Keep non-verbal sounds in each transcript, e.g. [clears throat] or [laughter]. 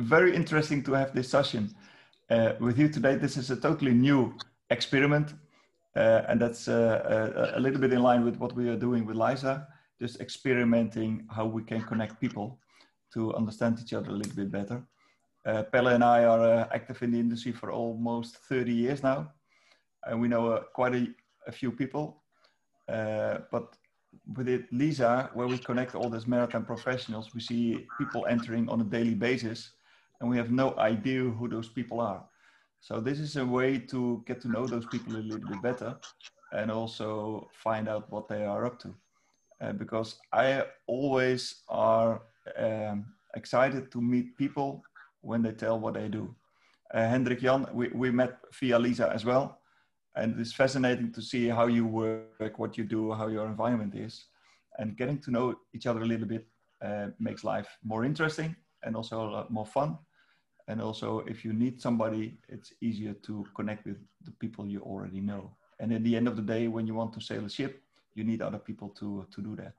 very interesting to have this session uh, with you today. This is a totally new experiment, uh, and that's uh, a, a, little bit in line with what we are doing with Lisa, just experimenting how we can connect people to understand each other a little bit better. Uh, Pelle and I are uh, active in the industry for almost 30 years now, and we know uh, quite a, a, few people. but with it, Lisa, where we connect all these maritime professionals, we see people entering on a daily basis, and we have no idea who those people are. So this is a way to get to know those people a little bit better, and also find out what they are up to. Uh, because I always are um, excited to meet people when they tell what they do. Uh, Hendrik Jan, we, we met via Lisa as well and it's fascinating to see how you work, what you do, how your environment is, and getting to know each other a little bit uh, makes life more interesting and also a lot more fun. And also, if you need somebody, it's easier to connect with the people you already know. And at the end of the day, when you want to sail a ship, you need other people to to do that.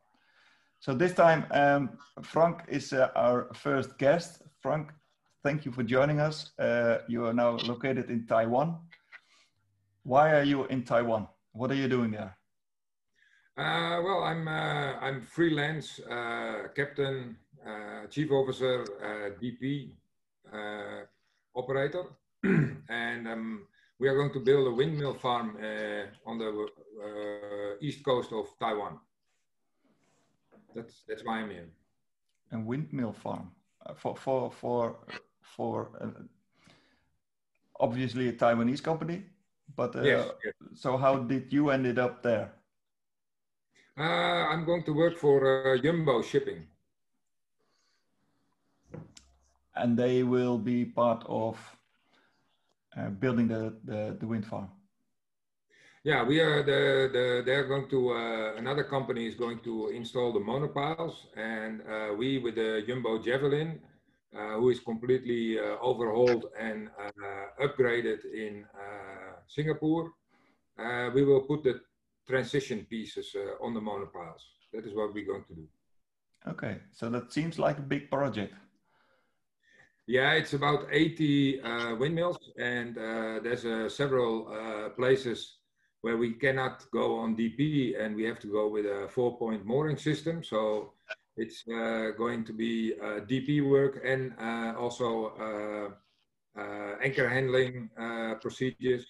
So this time, um, Frank is uh, our first guest. Frank, thank you for joining us. Uh, you are now located in Taiwan. Why are you in Taiwan? What are you doing there? Uh, well, I'm uh, I'm freelance uh, captain, uh, chief officer, DP, operator, [clears throat] and um, we are going to build a windmill farm on the east coast of Taiwan. That's that's why I'm here. A windmill farm for for for for obviously a Taiwanese company. But uh, yes, yes. so how did you ended up there? Uh, I'm going to work for uh, Jumbo Shipping. And they will be part of uh, building the, the, the wind farm. Yeah, we are the, the they're going to uh, another company is going to install the monopiles, and uh, we with the Jumbo Javelin uh, who is completely uh, overhauled and uh, upgraded in Singapore. we will put the transition pieces on the monopiles. That is what we're going to do. Okay, so that seems like a big project. Yeah, it's about 80 uh, windmills, and uh, there's uh, several places where we cannot go on DP, and we have to go with a four-point mooring system. So it's uh, going to be uh, DP work and uh, also anchor handling procedures.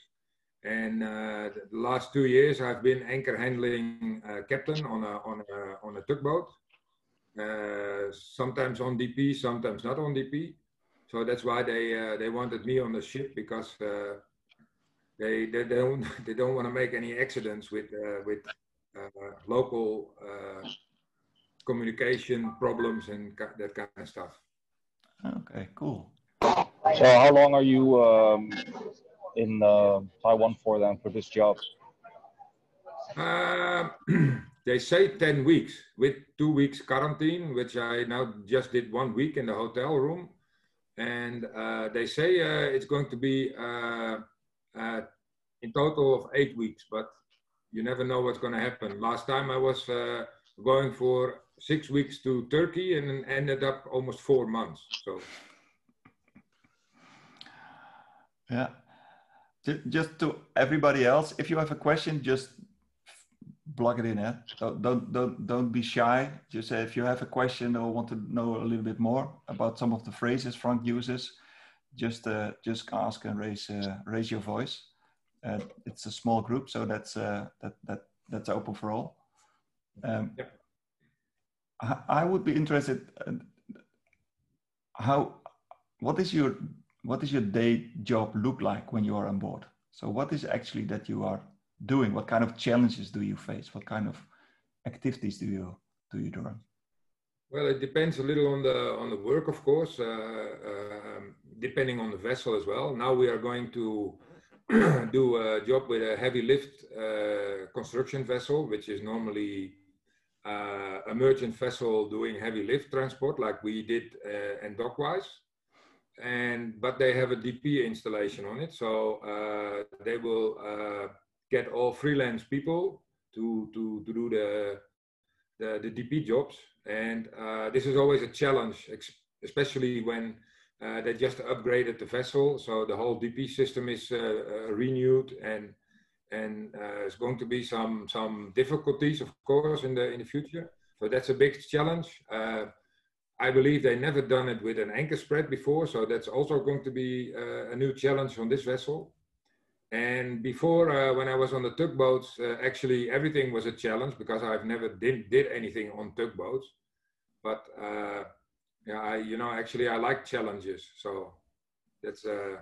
And the last two years, I've been anchor handling captain on a on a on a tugboat. sometimes on DP, sometimes not on DP. So that's why they they wanted me on the ship because they they don't [laughs] they don't want to make any accidents with uh, with uh, local uh, communication problems and that kind of stuff. Okay, cool. So, how long are you um, in uh, Taiwan for then for this job? Uh, [clears throat] they say 10 weeks with two weeks quarantine, which I now just did one week in the hotel room. And uh, they say uh, it's going to be uh, in total of eight weeks, but you never know what's going to happen. Last time I was going for six weeks to Turkey and ended up almost four months. So, yeah, just to everybody else, if you have a question, just plug it in. Eh? Don't, don't don't don't be shy. Just say if you have a question or want to know a little bit more about some of the phrases Frank uses, just uh, just ask and raise uh, raise your voice. Uh, it's a small group, so that's uh, that that that's open for all. Um, yep. I would be interested. Uh, how? What is your what is your day job look like when you are on board? So what is actually that you are doing? What kind of challenges do you face? What kind of activities do you do you do? Well, it depends a little on the on the work, of course, uh, uh, depending on the vessel as well. Now we are going to [clears throat] do a job with a heavy lift uh, construction vessel, which is normally uh, a merchant vessel doing heavy lift transport like we did uh, in Dockwise. And, but they have a DP installation on it. So uh, they will uh, get all freelance people to, to, to do the, the, the DP jobs. And uh, this is always a challenge, especially when Uh, they just upgraded the vessel, so the whole DP system is uh, uh, renewed, and and uh, it's going to be some some difficulties, of course, in the in the future. So that's a big challenge. I believe they never done it with an anchor spread before, so that's also going to be uh, a new challenge on this vessel. And before, uh, when I was on the tugboats, uh, actually everything was a challenge because I've never did, did anything on tugboats. But uh, yeah, I, you know, actually I like challenges. So that's a,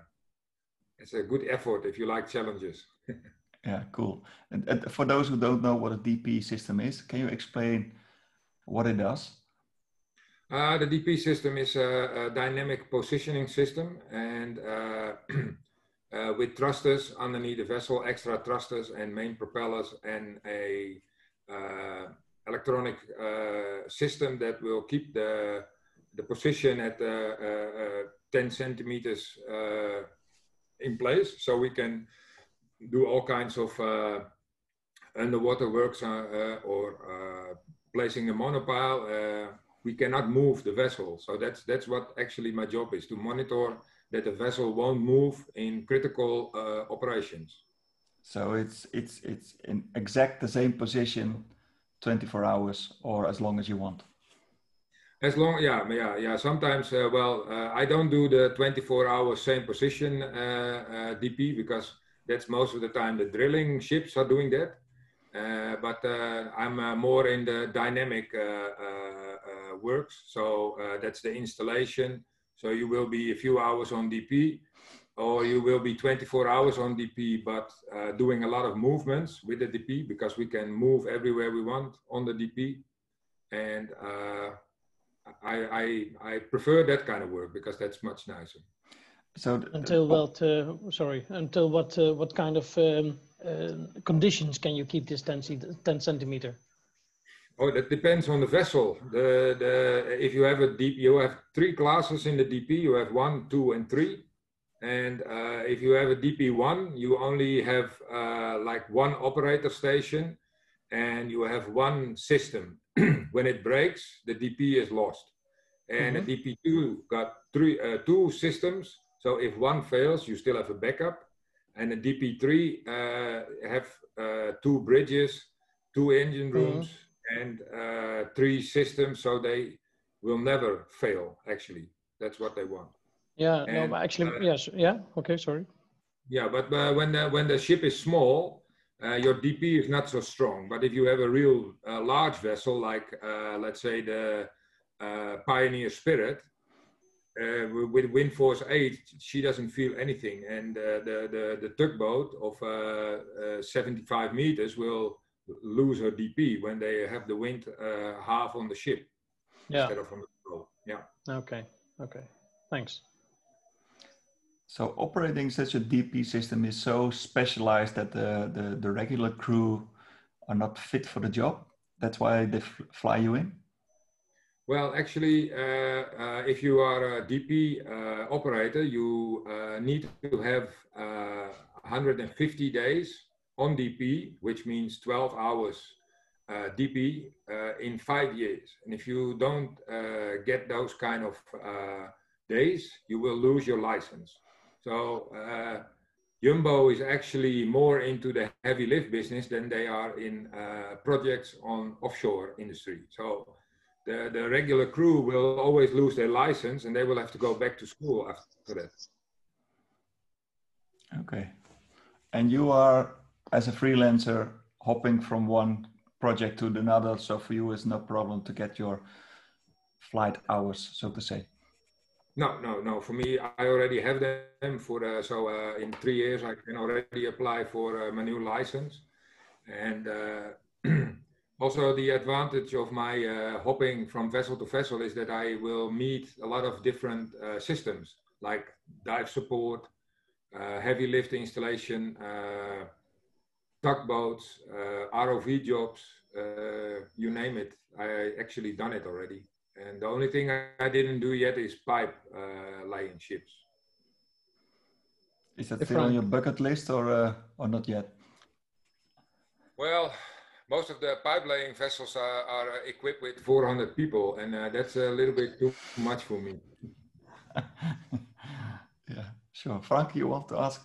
it's a good effort if you like challenges. [laughs] yeah, cool. And, and, for those who don't know what a DP system is, can you explain what it does? Uh, the DP system is a, a dynamic positioning system and [clears throat] uh, with thrusters underneath the vessel, extra thrusters and main propellers and a uh, electronic uh, system that will keep the, the position at uh, uh, 10 centimeters in place. So we can do all kinds of underwater works or placing a monopile. we cannot move the vessel. So that's, that's what actually my job is, to monitor that the vessel won't move in critical uh, operations. So it's it's it's in exact the same position, 24 hours or as long as you want. As long, yeah, yeah, yeah. Sometimes, uh, well, uh, I don't do the 24 hour same position uh, uh DP because that's most of the time the drilling ships are doing that. Uh, but uh, I'm more in the dynamic works. So that's the installation, so you will be a few hours on DP or you will be 24 hours on DP, but uh, doing a lot of movements with the DP because we can move everywhere we want on the DP. And uh, I, I, I, prefer that kind of work because that's much nicer. So until what? Uh, sorry, until what? Uh, what kind of um, uh, conditions can you keep this 10, 10 centimeter? Oh, that depends on the vessel. The, the, if you have a deep, you have three classes in the DP. You have one, two, and three. And uh, if you have a DP1, you only have uh, like one operator station and you have one system. [clears throat] when it breaks, the DP is lost. And mm -hmm. a DP2 got three, uh, two systems. So if one fails, you still have a backup. And a DP3 uh, have uh, two bridges, two engine rooms. Mm -hmm and uh, three systems so they will never fail actually. That's what they want. Yeah and, no but actually uh, yes yeah okay sorry. Yeah but uh, when the when the ship is small uh, your dp is not so strong. But if you have a real uh, large vessel like uh, let's say the pioneer spirit with wind force 8 she doesn't feel anything. And the, the the tugboat of 75 meters will lose her DP when they have the wind uh, half on the ship yeah. instead of on the boat. Yeah. Okay. Okay. Thanks. So operating such a DP system is so specialized that the, the, the regular crew are not fit for the job. That's why they fly you in. Well, actually, uh, uh, if you are a DP uh, operator, you uh, need to have 150 uh, days on DP, which means 12 hours uh, DP uh, in five years. And if you don't uh, get those kind of uh, days, you will lose your license. So uh, Jumbo is actually more into the heavy lift business than they are in uh, projects on offshore industry. So the, the regular crew will always lose their license and they will have to go back to school after that. Okay. And you are as a freelancer hopping from one project to another so for you it's no problem to get your flight hours so to say? No no no. For me i already have them for uh, so uh, in three years i can already apply for uh, my new license. And uh, [clears throat] also the advantage of my uh, hopping from vessel to vessel is that i will meet a lot of different uh, systems like dive support heavy lift installation tugboats, uh, ROV jobs, uh, you name it. I actually done it already. And the only thing I didn't do yet is pipe uh, laying ships. Is that still on your bucket list or, uh, or not yet? Well, most of the pipe laying vessels are, are equipped with 400 people, and uh, that's a little bit too much for me. [laughs] Yeah, sure. Frank, you want to ask?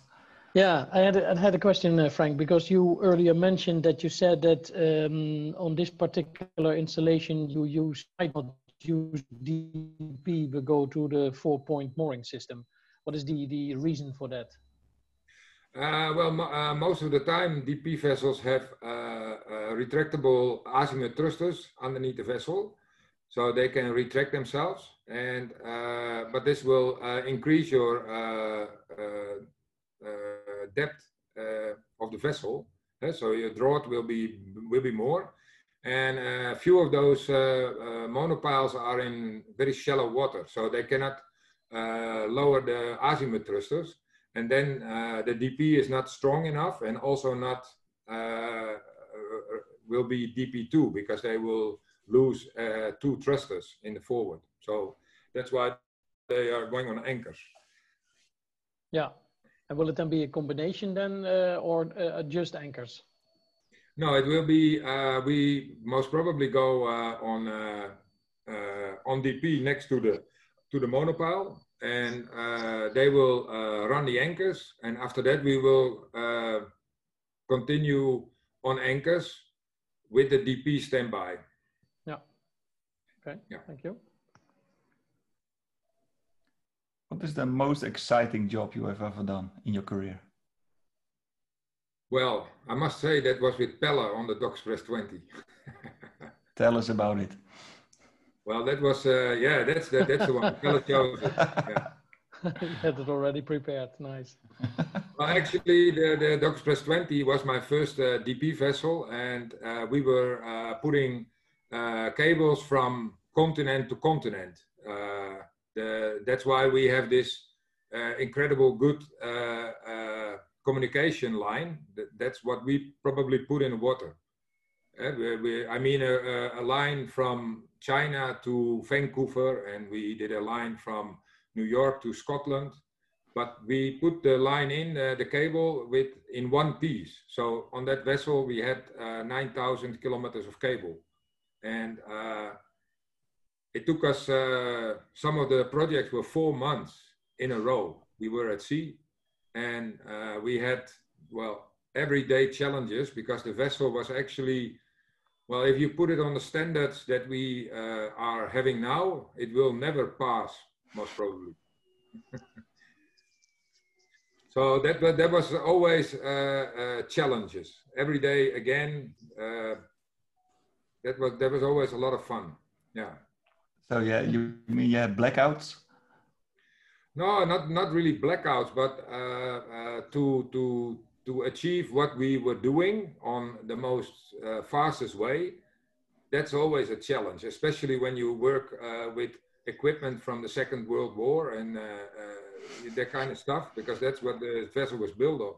Yeah, I had a, I had a question, uh, Frank, because you earlier mentioned that you said that um, on this particular installation you use might not use DP but go to the four-point mooring system. What is the the reason for that? Uh, well, uh, most of the time DP vessels have uh, uh, retractable azimuth thrusters underneath the vessel, so they can retract themselves. And uh, but this will increase your depth of the vessel, so your draught will be will be more. And a few of those monopiles are in very shallow water, so they cannot lower the azimuth thrusters and then uh, the DP is not strong enough and also not uh, will be DP2 because they will lose uh, two thrusters in the forward. So that's why they are going on anchors. Yeah, and will it then be a combination then uh, or uh, just anchors? No, it will be. Uh, we most probably go on on DP next to the to the monopile, and uh, they will uh, run the anchors. And after that, we will uh, continue on anchors with the DP standby. Yeah. Okay. Yeah. Thank you. What is the most exciting job you have ever done in your career? Well, I must say that was with Pella on the Dock Express 20. [laughs] Tell us about it. Well, that was uh, yeah, that's the, that's the one. [laughs] Pella chose it. Yeah. [laughs] you had it already prepared. Nice. well, actually, the the Dock Express 20 was my first uh, DP vessel, and uh, we were uh, putting uh, cables from continent to continent. Uh, the, that's why we have this incredible good communication line. That's what we probably put in water. We, we, I mean, a, a line from China to Vancouver, and we did a line from New York to Scotland. But we put the line in uh, the cable with in one piece. So on that vessel, we had uh, 9,000 kilometers of cable, and uh, it took us. Uh, some of the projects were four months in a row. We were at sea, and uh, we had well everyday challenges because the vessel was actually well, if you put it on the standards that we uh, are having now, it will never pass, most probably. [laughs] so that, that, was always uh, uh, challenges. Every day, again, uh, that was that was always a lot of fun. Yeah. So yeah, you mean yeah blackouts? No, not not really blackouts, but uh, uh, to to to achieve what we were doing on the most uh, fastest way, that's always a challenge, especially when you work uh, with equipment from the Second World War and uh, uh that kind of stuff, because that's what the vessel was built of.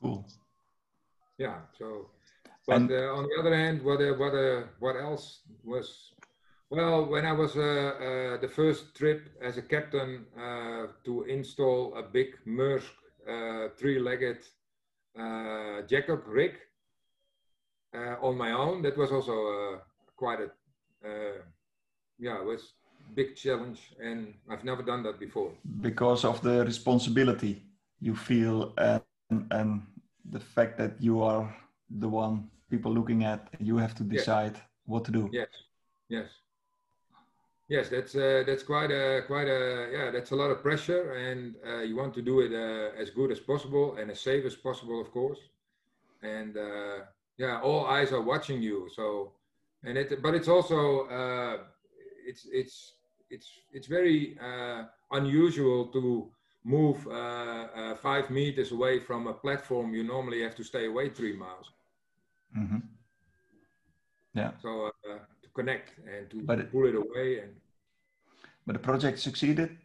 Cool. Yeah. So, but uh, on the other hand, what uh, what what else was? Well, when I was the first trip as a captain to install a big Maersk uh, three-legged uh, jack-up rig uh, on my own. That was also quite a yeah, it was big challenge, and I've never done that before. Because of the responsibility you feel and and the fact that you are the one people looking at, you have to decide yes. what to do. Yes, yes. Yes, that's uh, that's quite a quite a yeah. That's a lot of pressure, and uh, you want to do it uh, as good as possible and as safe as possible, of course. And uh, yeah, all eyes are watching you. So, and it, but it's also uh, it's it's it's it's very uh, unusual to move five meters away from a platform. You normally have to stay away three miles. Mm-hmm. Yeah. So to connect and to but pull it away and but the project succeeded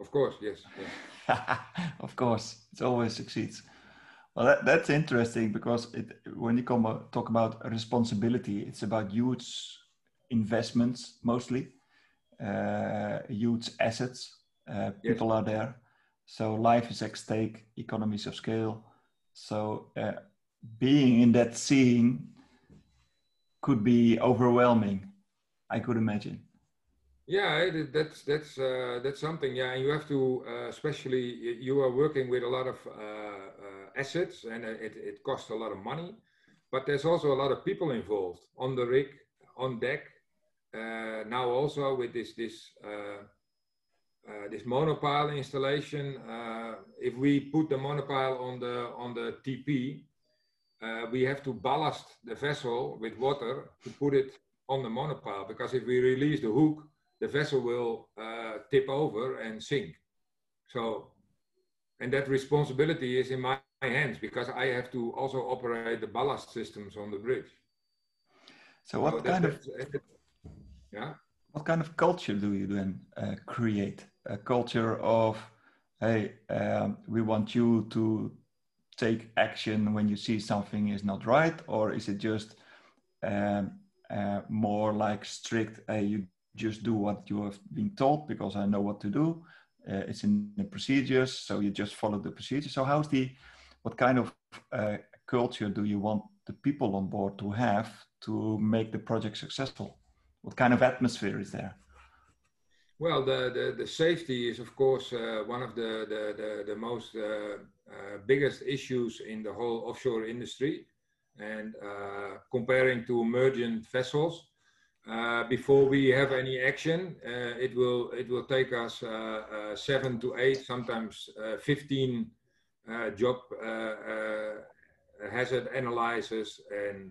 of course yes, yes. [laughs] of course it always succeeds well that, that's interesting because it, when you come talk about responsibility it's about huge investments mostly uh, huge assets uh, people yes. are there so life is at stake economies of scale so uh, being in that scene could be overwhelming. I could imagine. Yeah, that's that's uh, that's something. Yeah, and you have to, uh, especially you are working with a lot of uh, uh assets, and it, it costs a lot of money. But there's also a lot of people involved on the rig, on deck. Uh, now also with this this uh, this monopile installation, if we put the monopile on the on the TP, we have to ballast the vessel with water to put it on the monopile because if we release the hook the vessel will uh, tip over and sink. So, and that responsibility is in my, my hands because I have to also operate the ballast systems on the bridge. So, what so kind of yeah? What kind of culture do you then uh, create? A culture of, hey, um, we want you to take action when you see something is not right, or is it just um, uh, more like strict? Hey, you just do what you have been told because I know what to do. Uh, it's in the procedures, so you just follow the procedure. So how's the, what kind of uh, culture do you want the people on board to have to make the project successful? What kind of atmosphere is there? Well, the, the, the safety is, of course, uh, one of the, the, the, the most uh, uh, biggest issues in the whole offshore industry. And uh, comparing to emergent vessels, uh, before we have any action, uh, it will it will take us uh, seven to eight, sometimes 15 job hazard analysis and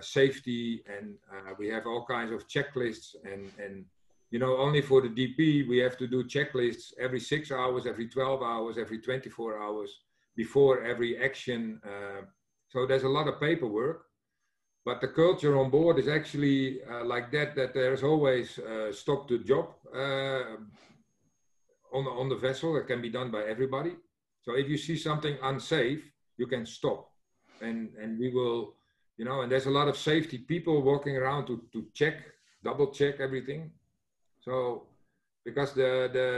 safety, and we have all kinds of checklists and and you know only for the DP we have to do checklists every six hours, every 12 hours, every 24 hours before every action. so there's a lot of paperwork. But the culture on board is actually uh, like that that there's always uh, stop the job uh, on, the, on the vessel. That can be done by everybody. So if you see something unsafe you can stop. And and we will you know and there's a lot of safety people walking around to, to check double check everything so because the the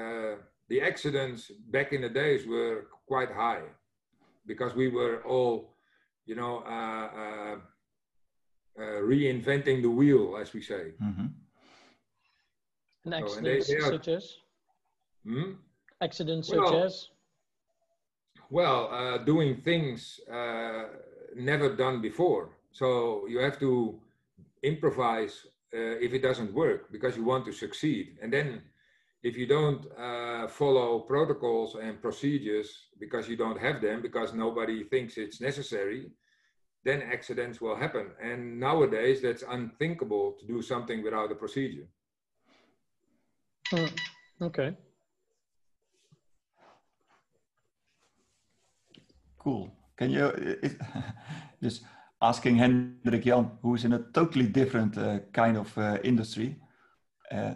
uh, the accidents back in the days were quite high because we were all you know uh, uh, uh, reinventing the wheel, as we say. Mm-hmm. And accidents so, and they, they are, such as? Hmm? Accidents well, such as? Well, uh, doing things uh, never done before. So you have to improvise uh, if it doesn't work because you want to succeed. And then if you don't uh, follow protocols and procedures because you don't have them, because nobody thinks it's necessary, then accidents will happen. And nowadays, that's unthinkable to do something without a procedure. Mm, okay. Cool. Can you [laughs] just asking Hendrik Jan, who's in a totally different uh, kind of uh, industry, uh,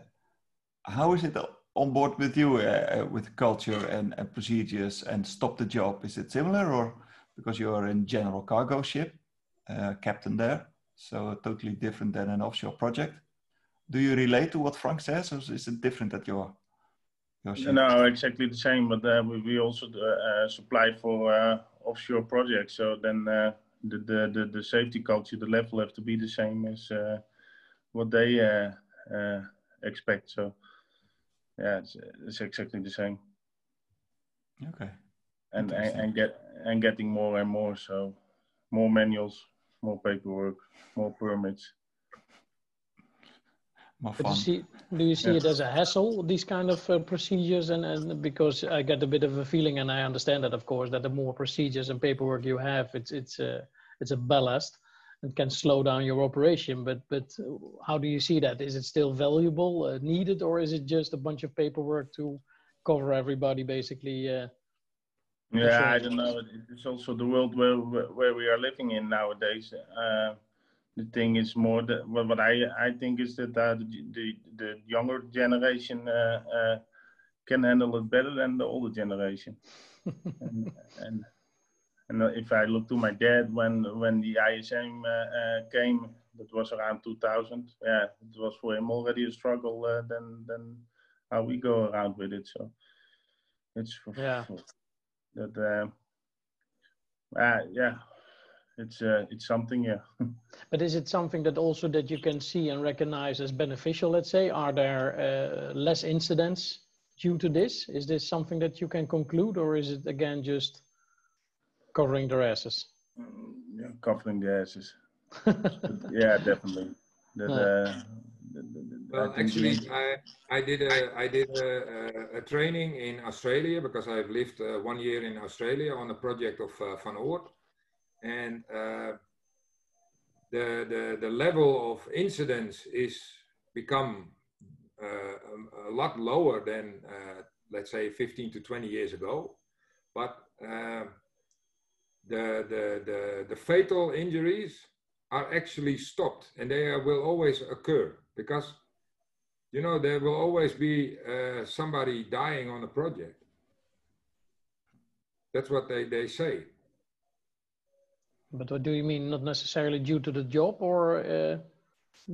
how is it on board with you uh, uh, with culture and, and procedures and stop the job? Is it similar or? because you're in general cargo ship, captain there. So totally different than an offshore project. Do you relate to what Frank says, or is it different at your? No, exactly the same. But uh, we, we also uh, supply for offshore projects. So then the, the, the the safety culture, the level have to be the same as uh, what they expect. So yeah, it's, it's exactly the same. Okay and, and, and get and getting more and more so more manuals more paperwork more permits more fun. Do you see, do you see yeah. it as a hassle, these kind of uh, procedures? And, and because I get a bit of a feeling, and I understand that, of course, that the more procedures and paperwork you have, it's it's a it's a ballast and can slow down your operation. But but how do you see that? Is it still valuable, uh, needed, or is it just a bunch of paperwork to cover everybody, basically? Uh, yeah, I don't know. It's also the world where where we are living in nowadays. Uh, the thing is more that what I I think is that uh, the, the, the younger generation uh, uh, can handle it better than the older generation. and, [laughs] and, and if I look to my dad when when the ISM uh, uh, came, that was around 2000. Yeah, it was for him already a struggle. than than how we go around with it. So it's yeah. That uh, uh, yeah it's uh, it's something, yeah. [laughs] but is it something that also that you can see and recognize as beneficial? Let's say, are there uh, less incidents due to this? Is this something that you can conclude, or is it again just covering their asses? Mm, yeah, covering the asses. [laughs] yeah, definitely. That, uh, well, actually, I, I did a I did a, a, a, training in Australia because I've lived uh, one year in Australia on a project of uh, Van Oord, and uh, the, the the level of incidents is become uh, a lot lower than uh, let's say 15 to 20 years ago, but uh, the, the the the fatal injuries are actually stopped and they will always occur because you know there will always be uh, somebody dying on a project. That's what they, they say but what do you mean not necessarily due to the job or uh,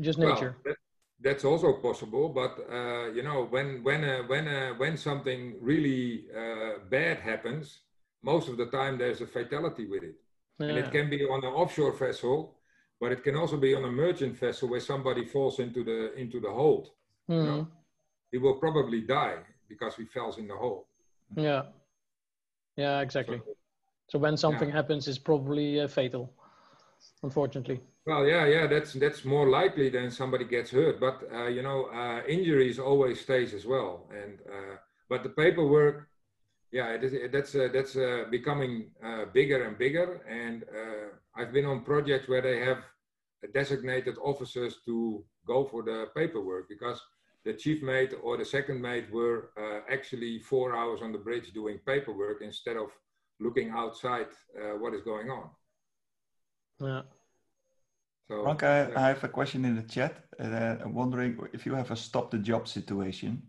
just nature well, that, that's also possible but uh, you know when when uh, when uh, when something really uh, bad happens most of the time there's a fatality with it yeah. and it can be on an offshore vessel but it can also be on a merchant vessel where somebody falls into the into the hold. Mm. You know? Hmm. He will probably die because he falls in the hole. Yeah, yeah, exactly. So, so when something yeah. happens, it's probably uh, fatal, unfortunately. Well, yeah, yeah, that's that's more likely than somebody gets hurt. But uh, you know, uh, injuries always stays as well. And uh, but the paperwork, yeah, it is, that's uh, that's uh, becoming bigger and bigger. And I've been on projects where they have designated officers to go for the paperwork because the chief mate or the second mate were uh, actually four hours on the bridge doing paperwork instead of looking outside uh, what is going on. Yeah. So, Frank, I, yeah. I have a question in the chat. Uh, I'm wondering if you have a stop the job situation.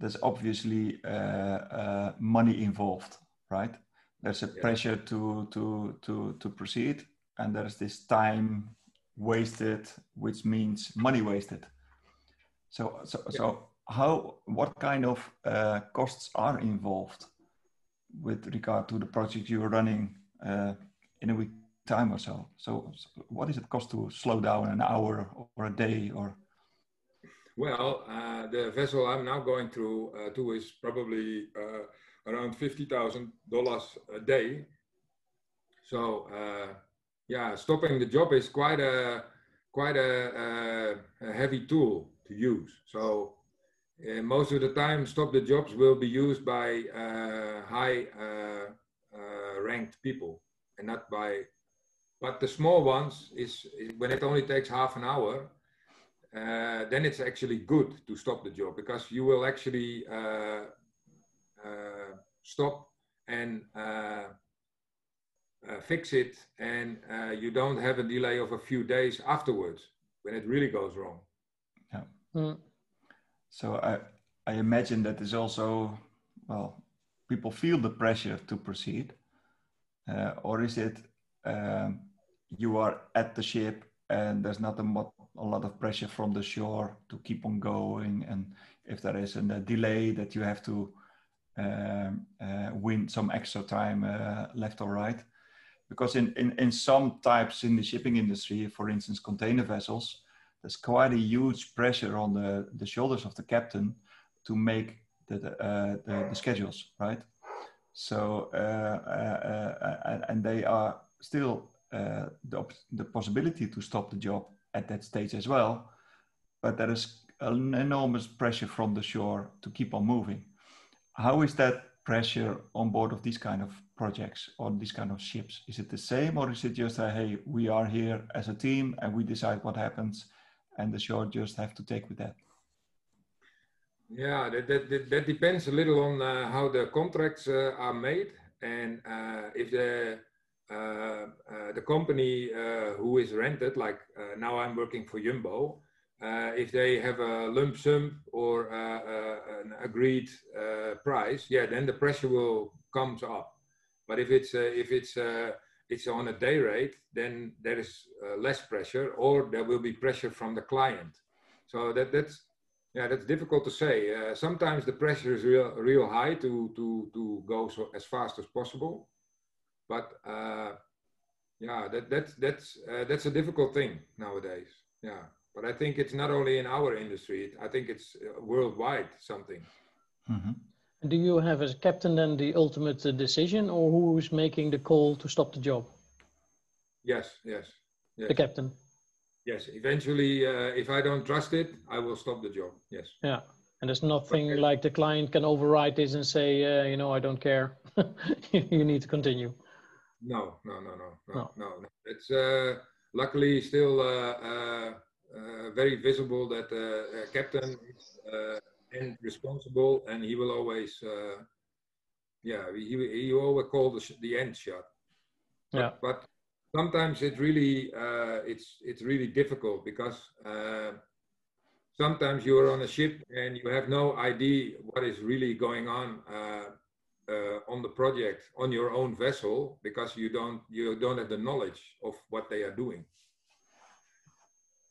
There's obviously uh, uh, money involved, right? There's a yeah. pressure to to to to proceed, and there's this time wasted, which means money wasted. So, so, yeah. so how, what kind of uh, costs are involved with regard to the project you're running uh, in a week time or so? so? What does it cost to slow down an hour or a day or? Well, uh, the vessel I'm now going through uh, to is probably uh, around fifty thousand dollars a day. So uh, yeah, stopping the job is quite a quite a, a, a heavy tool to use. So uh, most of the time, stop the jobs will be used by uh, high uh, uh ranked people and not by. But the small ones is, is when it only takes half an hour. Uh, then it's actually good to stop the job because you will actually uh, stop and uh, fix it and uh, you don't have a delay of a few days afterwards when it really goes wrong. Yeah. Mm. So I, I imagine that is also, well, people feel the pressure to proceed. Uh, or is it um, you are at the ship and there's not a, a, lot of pressure from the shore to keep on going? And if there is a delay that you have to um, uh, win some extra time uh, left or right because in, in, in some types in the shipping industry, for instance, container vessels, there's quite a huge pressure on the, the shoulders of the captain to make the, uh, the, the, schedules, right? So, uh, uh, uh and they are still uh, the, the possibility to stop the job at that stage as well, but there is an enormous pressure from the shore to keep on moving. How is that pressure on board of these kind of projects or these kind of ships? Is it the same or is it just a, hey, we are here as a team and we decide what happens and the shore just have to take with that? Yeah, that, that, that depends a little on uh, how the contracts uh, are made and uh, if the uh, uh, the company uh, who is rented, like now I'm working for Jumbo, if they have a lump sum or an agreed price, yeah, then the pressure will comes up. But if it's if it's it's on a day rate, then there is less pressure, or there will be pressure from the client. So that that's yeah, that's difficult to say. Uh, sometimes the pressure is real, real high to to to go so as fast as possible, but uh, yeah, that that's that's uh, that's a difficult thing nowadays. Yeah, but I think it's not only in our industry. I think it's uh, worldwide something. Mm-hmm. Do you have as captain then the ultimate uh, decision, or who is making the call to stop the job? Yes, yes, yes. The captain. Yes, eventually, uh, if I don't trust it, I will stop the job. Yes. Yeah, and there's nothing okay. like the client can override this and say, uh, you know, I don't care. [laughs] you need to continue. No, no, no, no, no, no. no. It's uh, luckily still uh, uh, uh, very visible that uh, captain is and responsible, and he will always, yeah, he he always call the the end shot. Yeah. But, but sometimes it really it's it's really difficult because sometimes you're on a ship and you have no idea what is really going on uh, uh, on the project on your own vessel because you don't you don't have the knowledge of what they are doing.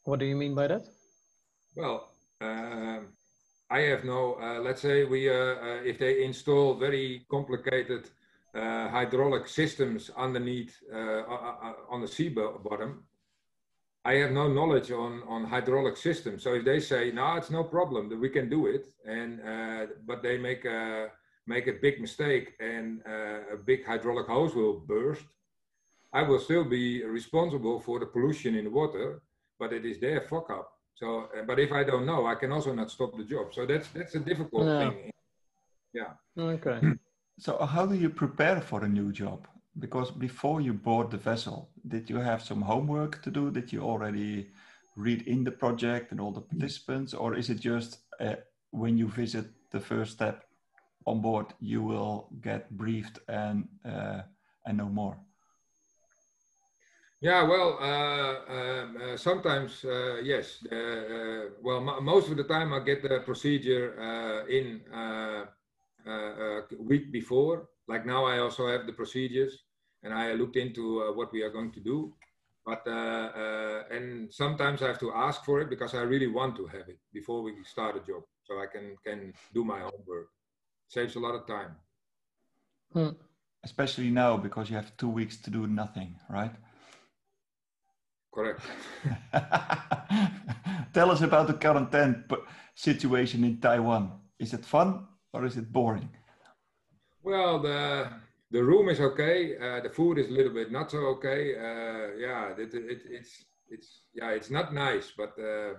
What do you mean by that? Well, um, I have no. Uh, let's say we uh, uh, if they install very complicated uh, hydraulic systems underneath on the sea bottom. I have no knowledge on, on hydraulic systems. So if they say, no, it's no problem, that we can do it, and but they make a make a big mistake and uh, a big hydraulic hose will burst, I will still be responsible for the pollution in the water, but it is their fuck up. So, uh, but if I don't know, I can also not stop the job. So that's that's a difficult yeah. thing. Yeah. Okay. [clears throat] so how do you prepare for a new job? Because before you board the vessel, did you have some homework to do? Did you already read in the project and all the participants, or is it just uh, when you visit the first step on board, you will get briefed and uh, and no more. Yeah, well, uh, um, uh, sometimes uh, yes. Uh, well, most of the time I get the procedure uh, in a week before. Like now, I also have the procedures, and I looked into what we are going to do. But and sometimes I have to ask for it because I really want to have it before we start a job, so I can can do my homework saves a lot of time. Hmm. Especially now because you have two weeks to do nothing, right? Correct. [laughs] Tell us about the quarantine situation in Taiwan. Is it fun or is it boring? Well, the the room is okay. Uh, the food is a little bit not so okay. Uh, yeah, it, it, it's it's yeah, it's not nice, but uh,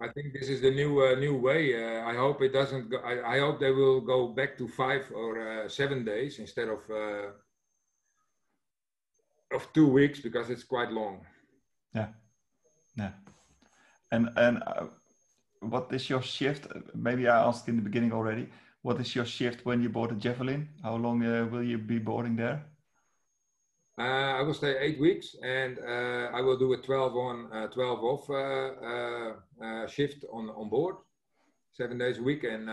I think this is the new uh, new way. Uh, I hope it doesn't. Go, I, I, hope they will go back to five or uh, seven days instead of uh, of two weeks because it's quite long. Yeah, yeah. And and uh, what is your shift? Maybe I asked in the beginning already. What is your shift when you board a javelin? How long uh, will you be boarding there? Uh, I will stay eight weeks and uh, I will do a 12 on, uh, 12 off shift on, on board, seven days a week. And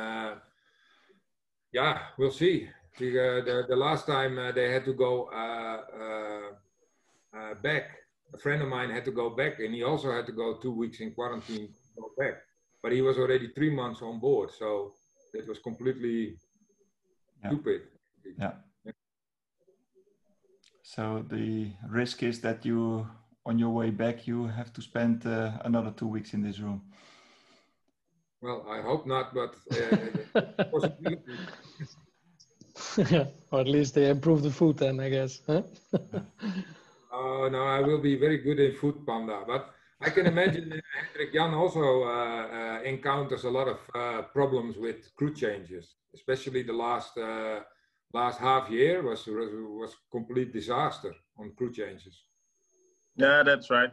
yeah, we'll see. The, the, the last time they had to go back, a friend of mine had to go back and he also had to go two weeks in quarantine to go back. But he was already three months on board. So it was completely yeah. stupid. Yeah. So the risk is that you, on your way back, you have to spend uh, another two weeks in this room. Well, I hope not, but uh, [laughs] [laughs] or at least they improve the food then, I guess. Huh? [laughs] oh no, I will be very good in foodpanda, but I can imagine Hendrik Jan also uh, uh, encounters a lot of uh, problems with crew changes, especially the last uh, last half year was was complete disaster on crew changes. Yeah, that's right.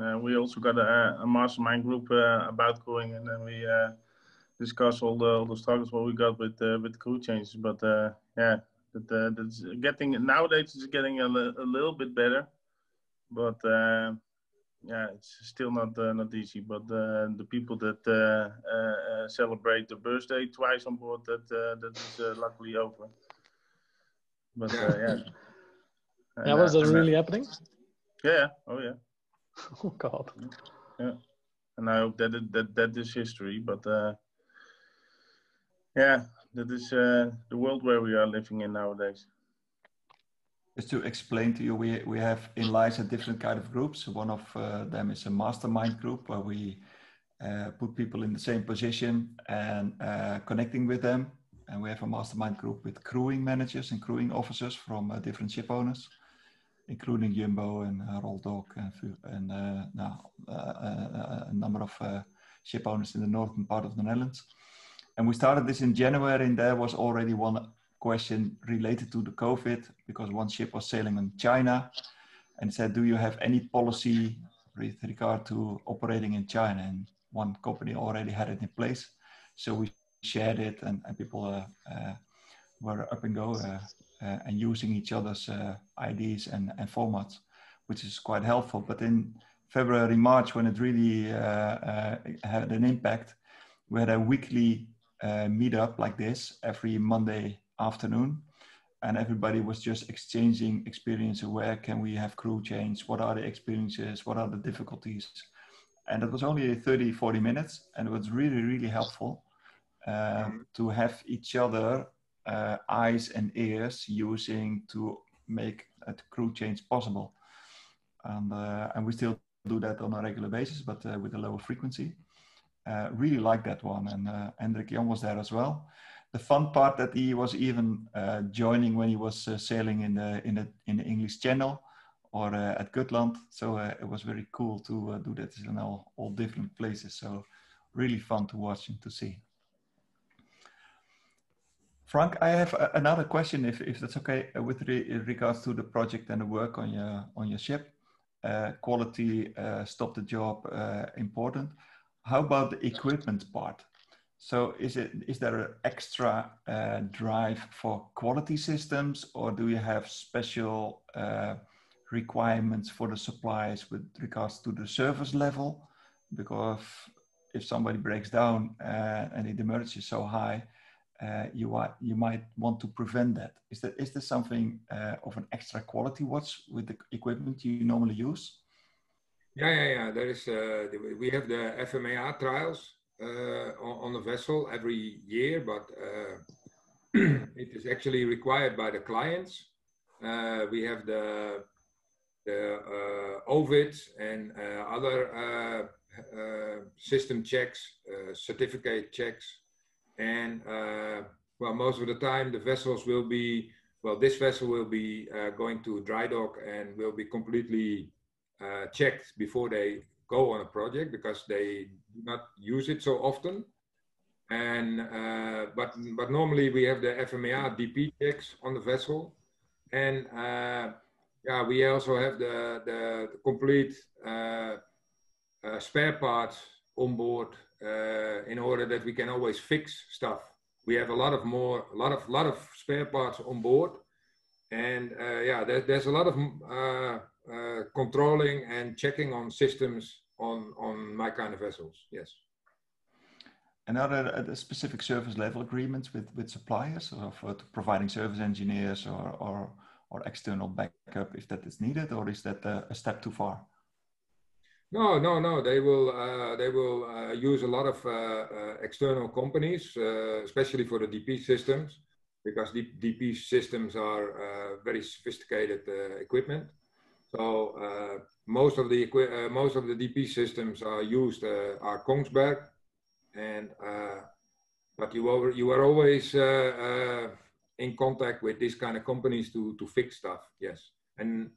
Uh, we also got a, a mastermind group uh, about crewing, and then we discuss all the all the struggles what we got with with crew changes. But yeah, that, uh, that's getting nowadays it's getting a, a little bit better, but uh, yeah, it's still not uh, not easy. But uh, the people that celebrate the birthday twice on board, that that is luckily over. But uh, yeah. yeah, was that really happening? Yeah. Oh yeah. [laughs] Oh God. Yeah. And I hope that it, that that is history, but uh, yeah, that is uh, the world where we are living in nowadays. Just to explain to you, we, we have in LISA different kind of groups. One of uh, them is a mastermind group where we uh, put people in the same position and uh, connecting with them. And we have a mastermind group with crewing managers and crewing officers from uh, different ship owners, including Jumbo and uh, Rolldock and, and uh, now, a number of ship owners in the northern part of the Netherlands. And we started this in January, and there was already one question related to the COVID because one ship was sailing in China and said, Do you have any policy with regard to operating in China? And one company already had it in place. So we shared it, and, and people uh, uh, were up and go uh, uh and using each other's uh, IDs and, and formats, which is quite helpful. But in February, March, when it really uh, had an impact, we had a weekly meetup like this every Monday afternoon and everybody was just exchanging experience where can we have crew change? What are the experiences? What are the difficulties? And it was only 30 40 minutes and it was really really helpful uh, to have each other uh, eyes and ears using to make a crew change possible. And uh, and we still do that on a regular basis but uh, with a lower frequency uh, really like that one and uh, Hendrik Jan was there as well the fun part that he was even uh, joining when he was uh, sailing in the in the in the English Channel or uh, at Gotland. So uh, it was very cool to do that in all, all different places. So really fun to watch and to see. Frank, I have another question, if, if that's okay, with re regards to the project and the work on your on your ship. quality, stop the job, important. How about the equipment part? So is it is there an extra uh, drive for quality systems, or do you have special uh, requirements for the suppliers with regards to the service level? Because if somebody breaks down uh, and the demurrage is so high, uh, you are, you might want to prevent that. Is that is there something uh, of an extra quality watch with the equipment you normally use? Yeah, yeah, yeah. There is. Uh, we have the FMEA trials uh, on, the vessel every year, but uh, [clears throat] it is actually required by the clients. Uh, we have the the OVID and other system checks, certificate checks, and well, most of the time the vessels will be well, this vessel will be uh, going to dry dock and will be completely uh, checked before they go on a project because they do not use it so often. And uh, but but normally we have the FMEA DP checks on the vessel, and uh, yeah, we also have the the, the complete uh, uh spare parts on board uh, in order that we can always fix stuff. We have a lot of more a lot of lot of spare parts on board, and uh, yeah, there, there's a lot of uh, controlling and checking on systems on on my kind of vessels. Yes. And are there specific service level agreements with with suppliers or for providing service engineers or or or external backup if that is needed, or is that a, a step too far? No, no, no. They will uh, they will uh, use a lot of uh, uh external companies, uh, especially for the DP systems, because DP systems are uh, very sophisticated equipment. So uh, most of the uh, most of the DP systems are used uh, are Kongsberg, and but you are you are always in contact with these kind of companies to to fix stuff. Yes, and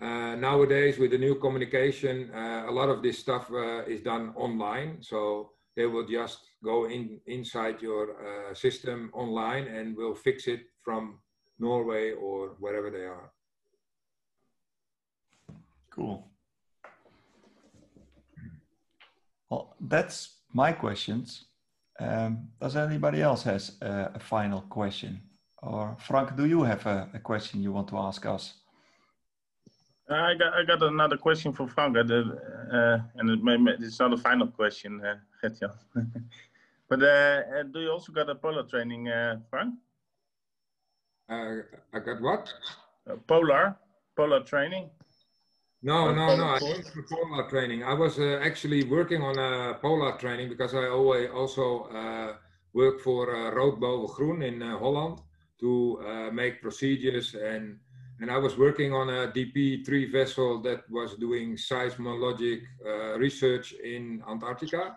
uh, nowadays with the new communication, uh, a lot of this stuff uh, is done online. So they will just go in inside your system online and will fix it from Norway or wherever they are. Cool. Well, that's my questions. Um, does anybody else has a, a, final question? Or Frank, do you have a, a, question you want to ask us? I got I got another question for Frank, uh, uh, and it may, it's not a final question, uh, [laughs] but uh, uh, do you also got a polar training, uh, Frank? Uh, I got what? polar, polar training. No, no, no. I didn't polar training. I was uh, actually working on a polar training because I always also uh, work for uh, Rood Boven Groen in uh, Holland to uh, make procedures and and I was working on a DP3 vessel that was doing seismologic uh, research in Antarctica.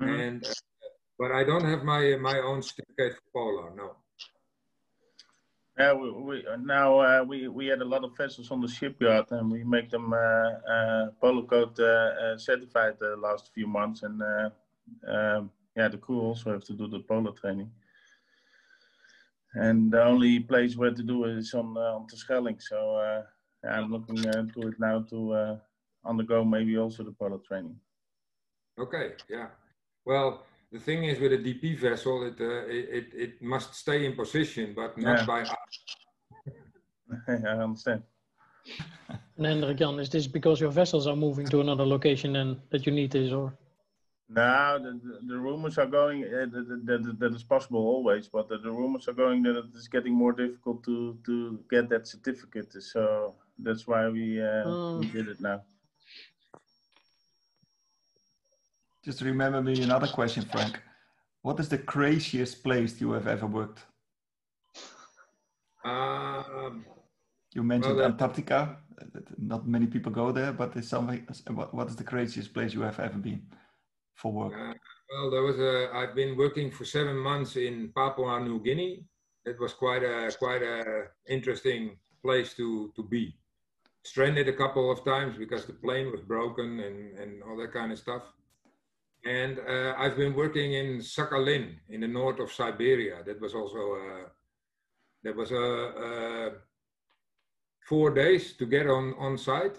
Mm-hmm. And uh, but I don't have my my own certificate for polar. No. Yeah, we, we now uh, we we had a lot of vessels on the shipyard, and we make them uh, uh, Polar Code uh, uh, certified the last few months, and uh, um, yeah, the crew also have to do the polar training. And the only place where to do it is on on Terschelling. So yeah, I'm looking to it now to undergo maybe also the polar training. Okay, yeah. Well, the thing is with a DP vessel, it, uh, it, it must stay in position, but not yeah. by [laughs] us. I understand. And Hendrik Jan, is this because your vessels are moving to another location and that you need this, or? No, the, the, the rumors are going uh, that, that, that is possible always, but the, the rumors are going that it is getting more difficult to, to get that certificate. So that's why we, uh, we did it now. Just remember me another question, Frank. What is the craziest place you have ever worked? Um, you mentioned well, Antarctica. Not many people go there, but it's something. What is the craziest place you have ever been for work? Uh, well, there was a. I've been working for seven months in Papua New Guinea. It was quite a quite a interesting place to to be. Stranded a couple of times because the plane was broken and and all that kind of stuff. And uh, I've been working in Sakhalin in the north of Siberia. That was also uh, that was a, uh, four days to get on on site.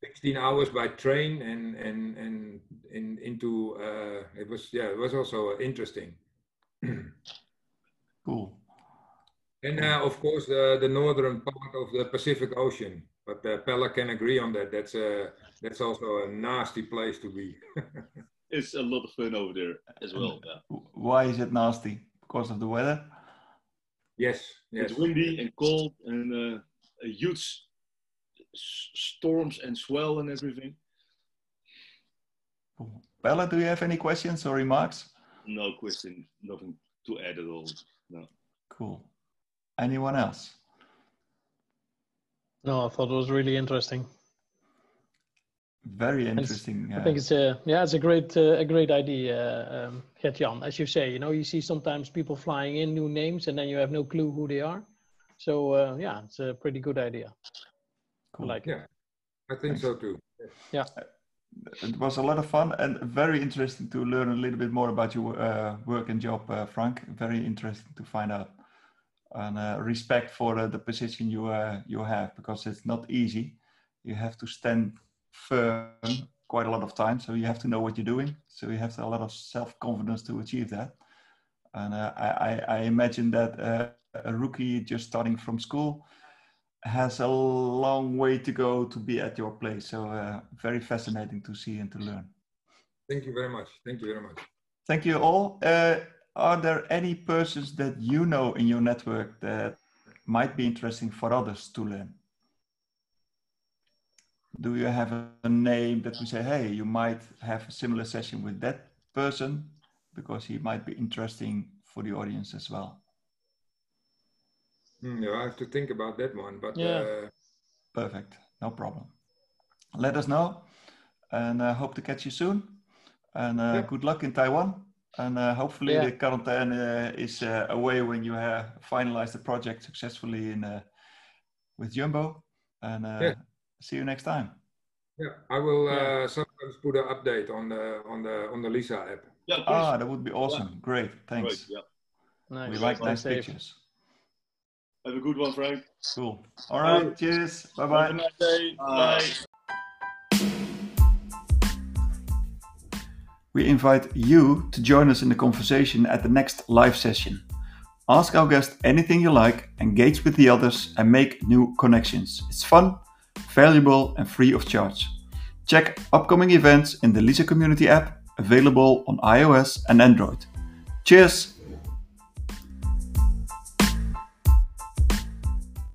16 hours by train and and and in, into uh, it was yeah it was also interesting. [clears throat] cool. And uh, of course the the northern part of the Pacific Ocean, but uh, Pella can agree on that. That's a that's also a nasty place to be. [laughs] it's a lot of fun over there as well. Yeah. Why is it nasty? Because of the weather? Yes. yes. It's windy and cold and uh, huge storms and swell and everything. Bella, do you have any questions or remarks? No question. Nothing to add at all. No. Cool. Anyone else? No, I thought it was really interesting very interesting. I think it's a yeah, it's a great uh, a great idea, um, Gert-Jan. As you say, you know, you see sometimes people flying in new names, and then you have no clue who they are. So uh, yeah, it's a pretty good idea. Cool. I like yeah, it. I think so too. Yeah. It was a lot of fun and very interesting to learn a little bit more about your uh, work and job, uh, Frank. Very interesting to find out, and uh, respect for uh, the position you you have because it's not easy. You have to stand firm quite a lot of time. So you have to know what you're doing. So you have to, a lot of self confidence to achieve that. And uh, I, I, imagine that uh, a rookie just starting from school has a long way to go to be at your place. So uh, very fascinating to see and to learn. Thank you very much. Thank you very much. Thank you all. Uh, are there any persons that you know in your network that might be interesting for others to learn? Do you have a name that we say, hey, you might have a similar session with that person because he might be interesting for the audience as well? Hmm, yeah, I have to think about that one, but yeah. Uh... perfect, no problem. Let us know, and I uh, hope to catch you soon. And uh, yeah. good luck in Taiwan. And uh, hopefully yeah. the quarantine uh, is uh, away when you have finalized the project successfully in with Jumbo. And yeah see you next time. Yeah, I will uh, sometimes put an update on the on the on the Lisa app. Yeah, ah, that would be awesome. Yeah. Great, thanks. Great, yeah. Nice. We like nice safe. pictures. Have a good one, Frank. Cool. All right. Bye. Cheers. Bye bye. Have a nice day. Bye. We invite you to join us in the conversation at the next live session. Ask our guest anything you like, engage with the others, and make new connections. It's fun valuable and free of charge. Check upcoming events in the Lisa Community app available on iOS and Android. Cheers!